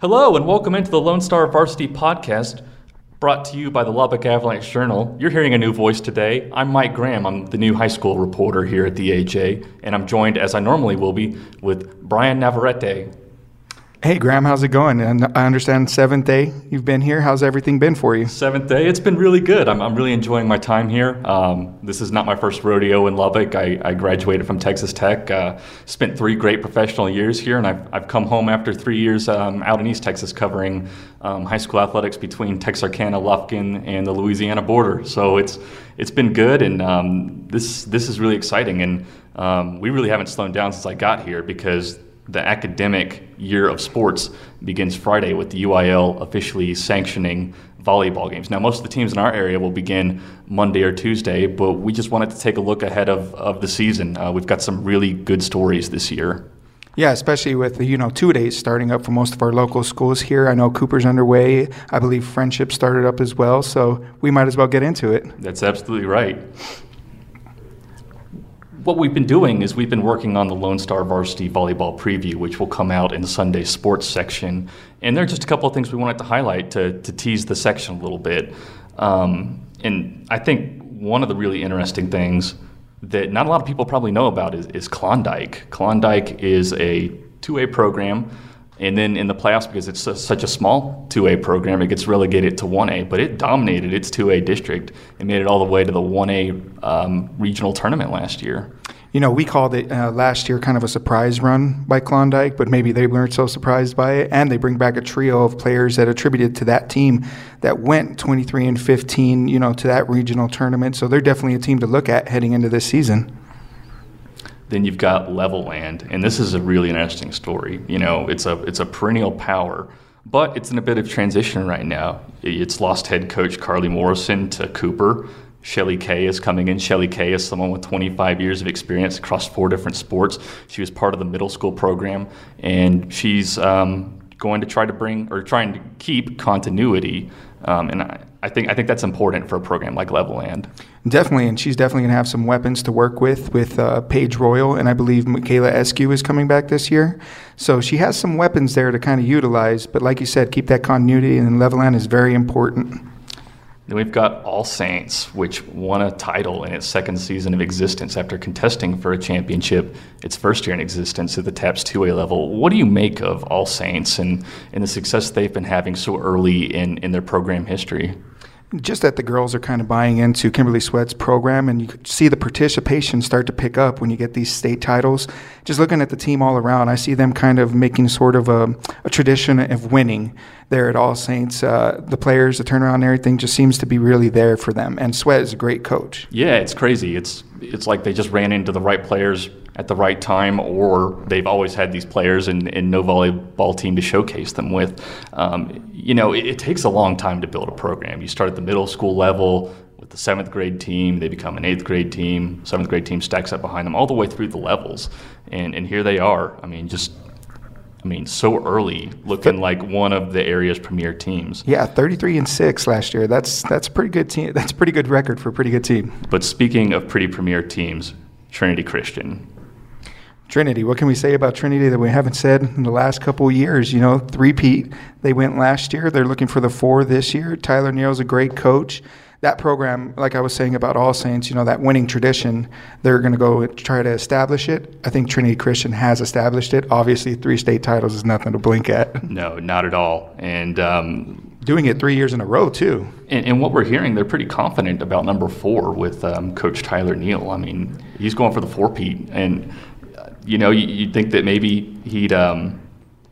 Hello, and welcome into the Lone Star Varsity Podcast, brought to you by the Lubbock Avalanche Journal. You're hearing a new voice today. I'm Mike Graham. I'm the new high school reporter here at the AJ, and I'm joined, as I normally will be, with Bryan Navarette. Hey, Graham, how's it going? And I understand seventh day you've been here. How's everything been for you? Seventh day, it's been really good. I'm, I'm really enjoying my time here. Um, this is not my first rodeo in Lubbock. I, I graduated from Texas Tech, uh, spent three great professional years here, and I've, I've come home after three years um, out in East Texas covering um, high school athletics between Texarkana, Lufkin, and the Louisiana border. So it's it's been good, and um, this this is really exciting. And um, we really haven't slowed down since I got here because the academic year of sports begins Friday with the UIL officially sanctioning volleyball games. Now, most of the teams in our area will begin Monday or Tuesday, but we just wanted to take a look ahead of, of the season. Uh, we've got some really good stories this year. Yeah, especially with you know two days starting up for most of our local schools here. I know Cooper's underway. I believe Friendship started up as well, so we might as well get into it. That's absolutely right what we've been doing is we've been working on the Lone Star Varsity Volleyball Preview, which will come out in the Sunday Sports section. And there are just a couple of things we wanted to highlight to, to tease the section a little bit. Um, and I think one of the really interesting things that not a lot of people probably know about is, is Klondike. Klondike is a 2A program. And then in the playoffs, because it's such a small 2A program, it gets relegated to 1A. But it dominated its 2A district and made it all the way to the 1A um, regional tournament last year. You know, we called it uh, last year kind of a surprise run by Klondike, but maybe they weren't so surprised by it. And they bring back a trio of players that attributed to that team that went 23 and 15, you know, to that regional tournament. So they're definitely a team to look at heading into this season. Then you've got Levelland, and this is a really interesting story. You know, it's a it's a perennial power, but it's in a bit of transition right now. It's lost head coach Carly Morrison to Cooper. Shelly Kay is coming in. Shelly Kay is someone with 25 years of experience across four different sports. She was part of the middle school program, and she's um, going to try to bring or trying to keep continuity. Um, and I, I think I think that's important for a program like Levelland. Definitely, and she's definitely going to have some weapons to work with with uh, Paige Royal, and I believe Michaela Eskew is coming back this year. So she has some weapons there to kind of utilize. But like you said, keep that continuity, and Levelland is very important. Then we've got All Saints, which won a title in its second season of existence after contesting for a championship its first year in existence at the TAPS 2A level. What do you make of All Saints and, and the success they've been having so early in, in their program history? Just that the girls are kind of buying into Kimberly Sweat's program, and you see the participation start to pick up when you get these state titles. Just looking at the team all around, I see them kind of making sort of a, a tradition of winning there at All Saints. Uh, the players, the turnaround, and everything just seems to be really there for them. And Sweat is a great coach. Yeah, it's crazy. It's it's like they just ran into the right players at the right time, or they've always had these players and, and no volleyball team to showcase them with. Um, you know, it, it, takes a long time to build a program. You start at the middle school level with the seventh grade team, they become an eighth grade team, seventh grade team stacks up behind them all the way through the levels. And, and here they are. I mean, just I mean, so early, looking like one of the area's premier teams. Yeah, 33 and six last year. That's that's pretty good team. That's a pretty good record for a pretty good team. But speaking of pretty premier teams, Trinity Christian. Trinity. What can we say about Trinity that we haven't said in the last couple of years? You know, three-peat. They went last year. They're looking for the four this year. Tyler Neal's a great coach. That program, like I was saying about All Saints, you know, that winning tradition, they're going to go try to establish it. I think Trinity Christian has established it. Obviously, three state titles is nothing to blink at. No, not at all. And um, doing it three years in a row too. And, and, what we're hearing, they're pretty confident about number four with um, Coach Tyler Neal. I mean, he's going for the four-peat, and you know, you, would think that maybe he'd um,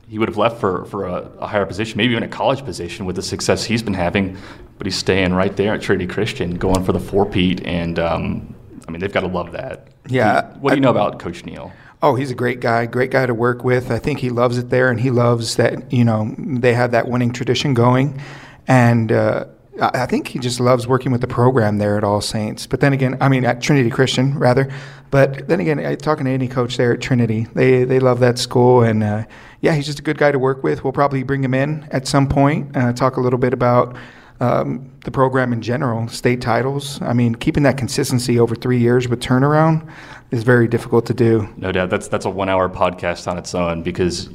he would have left for, for a, a, higher position, maybe even a college position with the success he's been having, but he's staying right there at Trinity Christian, going for the four-peat, and um, I mean, they've got to love that. Yeah. What do you know about Coach Neal? Oh, he's a great guy, great guy to work with. I think he loves it there, and he loves that, you know, they have that winning tradition going. And, uh, I think he just loves working with the program there at All Saints. But then again, I mean at Trinity Christian rather. But then again, talking to any coach there at Trinity, they they love that school, and uh, yeah, he's just a good guy to work with. We'll probably bring him in at some point, uh, talk a little bit about um, the program in general, state titles. I mean, keeping that consistency over three years with turnaround is very difficult to do. No doubt, that's that's a one-hour podcast on its own because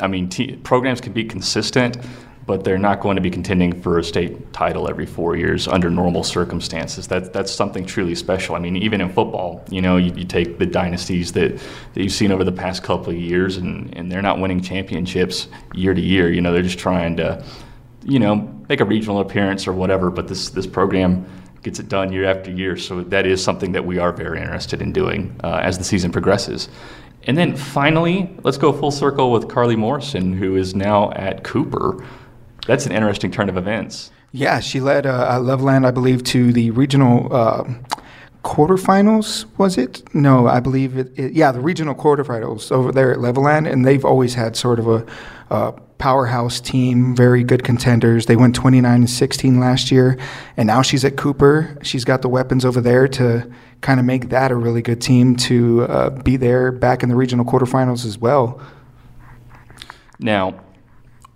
I mean, t- programs can be consistent, but they're not going to be contending for a state title every four years under normal circumstances. That, that's something truly special. I mean, even in football, you know, you, you take the dynasties that, that you've seen over the past couple of years, and, and they're not winning championships year to year. You know, they're just trying to, you know, make a regional appearance or whatever, but this, this program gets it done year after year. So that is something that we are very interested in doing uh, as the season progresses. And then finally, let's go full circle with Carly Morrison, who is now at Cooper. That's an interesting turn of events. Yeah, she led uh, Levelland, I believe, to the regional uh, quarterfinals. Was it? No, I believe it, it, Yeah, the regional quarterfinals over there at Levelland, and they've always had sort of a, a powerhouse team, very good contenders. They went 29 and 16 last year, and now she's at Cooper. She's got the weapons over there to kind of make that a really good team to uh, be there back in the regional quarterfinals as well. Now,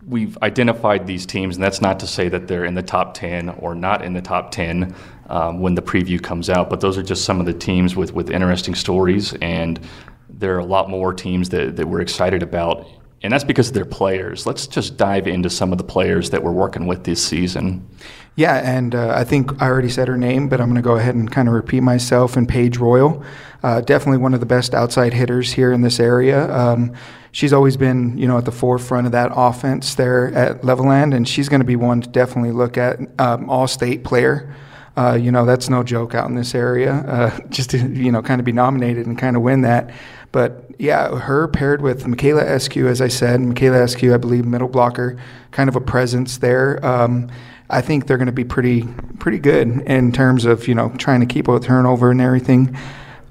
we've identified these teams, and that's not to say that they're in the top 10 or not in the top 10 um, when the preview comes out, but those are just some of the teams with, with interesting stories, and there are a lot more teams that, that we're excited about, and that's because of their players. Let's just dive into some of the players that we're working with this season. Yeah, and uh, I think I already said her name, but I'm going to go ahead and kind of repeat myself. And Paige Royal, uh, definitely one of the best outside hitters here in this area. Um, she's always been, you know, at the forefront of that offense there at Levelland, and she's going to be one to definitely look at. Um, All-state player, uh, you know, that's no joke out in this area. Uh, just to, you know, kind of be nominated and kind of win that. But yeah, her paired with Michaela Eskew, as I said, Michaela Eskew, I believe, middle blocker, kind of a presence there. Um, I think they're going to be pretty pretty good in terms of you know trying to keep a turnover and everything.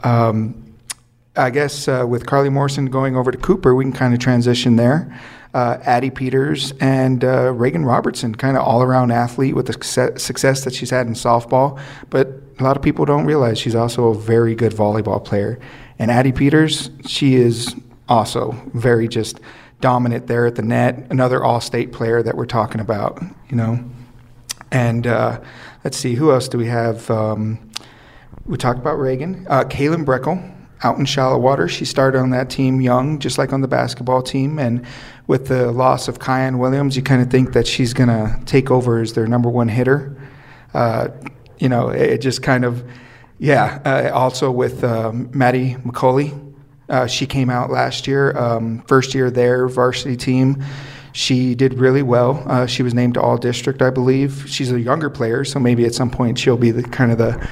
Um, I guess uh, with Carly Morrison going over to Cooper, we can kind of transition there. Uh, Addie Peters and uh, Reagan Robertson, kind of all around athlete with the success that she's had in softball. But a lot of people don't realize she's also a very good volleyball player. And Addie Peters, she is also very just dominant there at the net. Another all state player that we're talking about, you know. And uh, let's see, who else do we have? Um, we talked about Reagan. Uh, Kaylin Breckel out in Shallowater. She started on that team young, just like on the basketball team. And with the loss of Kyan Williams, you kind of think that she's going to take over as their number one hitter. Uh, you know, it just kind of, yeah. Uh, also with um, Maddie McCauley, uh, she came out last year, um, first year there, varsity team. She did really well. Uh, she was named All District, I believe. She's a younger player, so maybe at some point she'll be the kind of the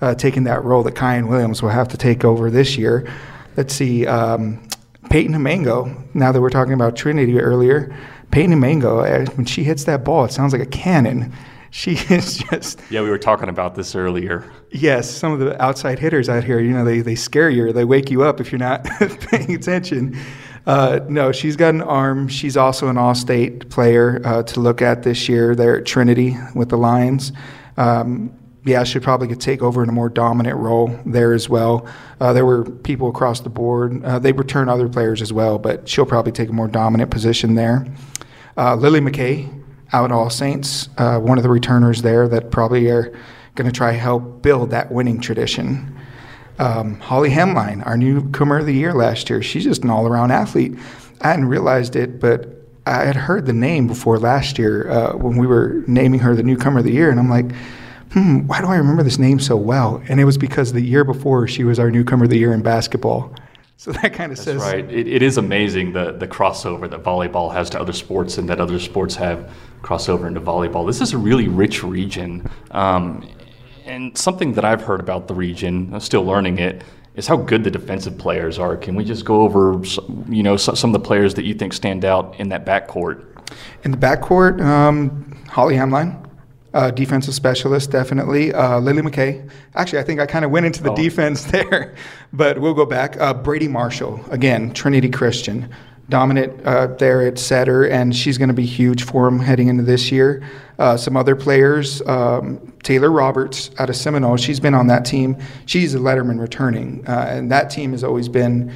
uh, taking that role that Kyan Williams will have to take over this year. Let's see, um, Peyton Hamango. Now that we're talking about Trinity earlier, Peyton Hamango, uh, when she hits that ball, it sounds like a cannon. She is just. Yeah, we were talking about this earlier. Yes, some of the outside hitters out here, you know, they, they scare you or they wake you up if you're not paying attention. Uh, no, she's got an arm. She's also an all-state player uh, to look at this year there at Trinity with the Lions. Um, yeah, she probably could take over in a more dominant role there as well. Uh, there were people across the board. Uh, they return other players as well, but she'll probably take a more dominant position there. Uh, Lily McKay out All Saints, uh, one of the returners there that probably are going to try help build that winning tradition. Um, Holly Hemline, our newcomer of the year last year, she's just an all around athlete. I hadn't realized it, but I had heard the name before last year uh, when we were naming her the newcomer of the year, and I'm like, hmm, why do I remember this name so well? And it was because the year before she was our newcomer of the year in basketball. So that kind of says right. It, it is amazing the the crossover that volleyball has to other sports, and that other sports have crossover into volleyball. This is a really rich region, um, and something that I've heard about the region, I'm still learning it, is how good the defensive players are. Can we just go over, you know, some of the players that you think stand out in that backcourt? In the backcourt, um, Holly Hamline, uh, defensive specialist, definitely. Uh, Lily McKay. Actually, I think I kind of went into the oh. defense there, but we'll go back. Uh, Brady Marshall, again, Trinity Christian dominant uh, there at setter, and she's going to be huge for him heading into this year. Uh, some other players, um, Taylor Roberts out of Seminole, she's been on that team. She's a Letterman returning, uh, and that team has always been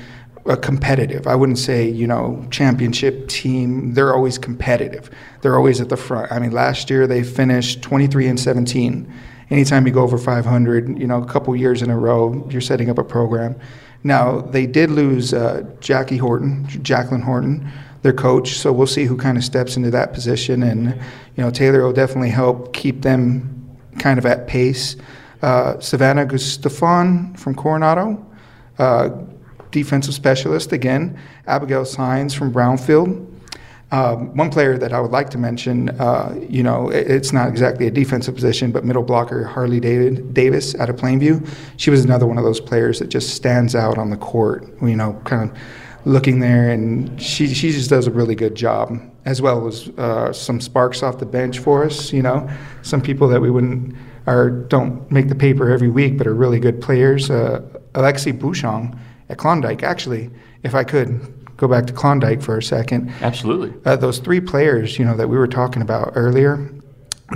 uh, competitive. I wouldn't say, you know, championship team. They're always competitive. They're always at the front. I mean, last year they finished 23 and 17. Anytime you go over 500, you know, a couple years in a row, you're setting up a program. Now, they did lose uh, Jackie Horton, Jacqueline Horton, their coach. So we'll see who kind of steps into that position, and you know Taylor will definitely help keep them kind of at pace. Uh, Savannah Gustafon from Coronado, uh, defensive specialist again. Abigail Signs from Brownfield. Um, one player that I would like to mention, uh, you know, it, it's not exactly a defensive position, but middle blocker Harley David, Davis out of Plainview. She was another one of those players that just stands out on the court. You know, kind of looking there, and she she just does a really good job, as well as uh, some sparks off the bench for us. You know, some people that we wouldn't or don't make the paper every week, but are really good players. Uh, Alexi Bouchon at Klondike, actually, if I could go back to Klondike for a second. Absolutely. Uh, those three players, you know, that we were talking about earlier,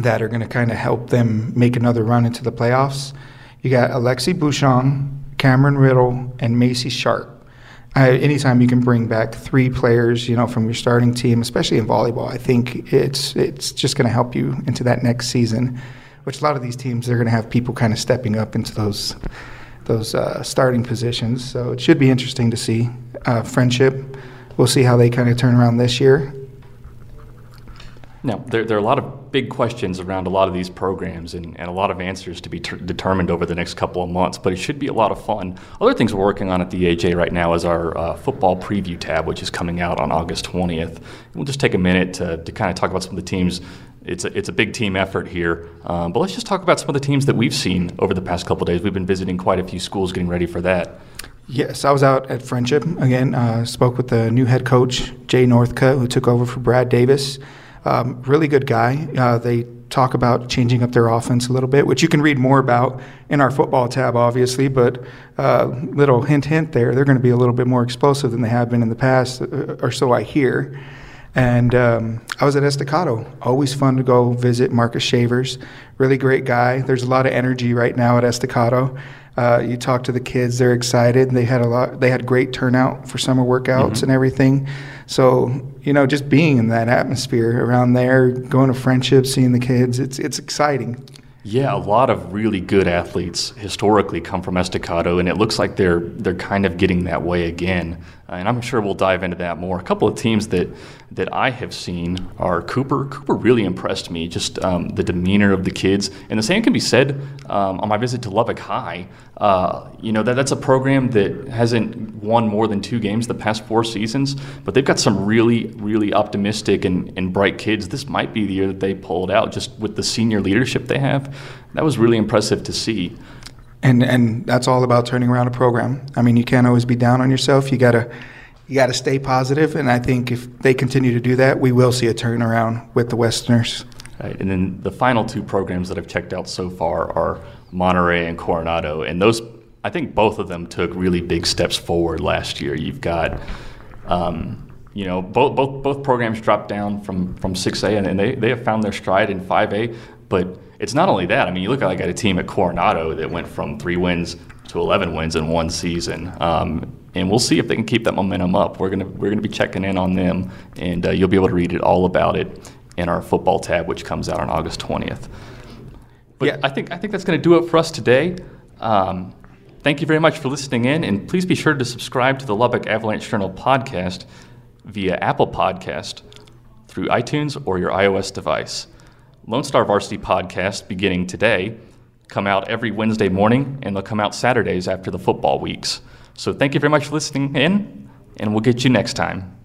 that are going to kind of help them make another run into the playoffs. You got Alexi Bouchon, Cameron Riddle, and Macy Sharp. Uh, anytime you can bring back three players, you know, from your starting team, especially in volleyball, I think it's it's just going to help you into that next season. Which a lot of these teams, they're going to have people kind of stepping up into those those uh, starting positions. So it should be interesting to see. Uh, friendship, we'll see how they kind of turn around this year. Now, there, there are a lot of big questions around a lot of these programs and, and a lot of answers to be ter- determined over the next couple of months, but it should be a lot of fun. Other things we're working on at the AJ right now is our uh, football preview tab, which is coming out on August 20th. We'll just take a minute to, to kind of talk about some of the teams it's a, it's a big team effort here. Um, but let's just talk about some of the teams that we've seen over the past couple days. We've been visiting quite a few schools getting ready for that. Yes, I was out at Friendship again. Uh, spoke with the new head coach Jay Northcutt, who took over for Brad Davis. Um, really good guy. Uh, they talk about changing up their offense a little bit, which you can read more about in our football tab, obviously. But uh, little hint, hint there, they're going to be a little bit more explosive than they have been in the past, uh, or so I hear. And um, I was at Estacado. Always fun to go visit Marcus Shavers. Really great guy. There's a lot of energy right now at Estacado. Uh, you talk to the kids; they're excited. They had a lot. They had great turnout for summer workouts mm-hmm. and everything. So you know, just being in that atmosphere around there, going to friendship, seeing the kids, it's it's exciting. Yeah, a lot of really good athletes historically come from Estacado, and it looks like they're they're kind of getting that way again. Uh, and I'm sure we'll dive into that more. A couple of teams that that I have seen are Cooper. Cooper really impressed me, just um, the demeanor of the kids, and the same can be said um, on my visit to Lubbock High. Uh, you know that that's a program that hasn't won more than two games the past four seasons, but they've got some really really optimistic and, and bright kids. This might be the year that they pulled out, just with the senior leadership they have. That was really impressive to see. And and that's all about turning around a program. I mean, you can't always be down on yourself. You gotta you got to stay positive, and I think if they continue to do that, we will see a turnaround with the Westerners. Right, and then the final two programs that I've checked out so far are Monterey and Coronado, and those I think both of them took really big steps forward last year. You've got um, you know, both both both programs dropped down from from 6A, and, and they they have found their stride in 5A. But it's not only that. I mean, you look at like at a team at Coronado that went from three wins to 11 wins in one season. Um, and we'll see if they can keep that momentum up. We're gonna we're gonna be checking in on them, and uh, you'll be able to read it all about it in our football tab, which comes out on August 20th. But yeah. I think I think that's going to do it for us today. Um, thank you very much for listening in, and please be sure to subscribe to the Lubbock Avalanche Journal podcast via Apple Podcast through iTunes or your iOS device. Lone Star Varsity podcast beginning today come out every Wednesday morning, and they'll come out Saturdays after the football weeks. So thank you very much for listening in, and we'll get you next time.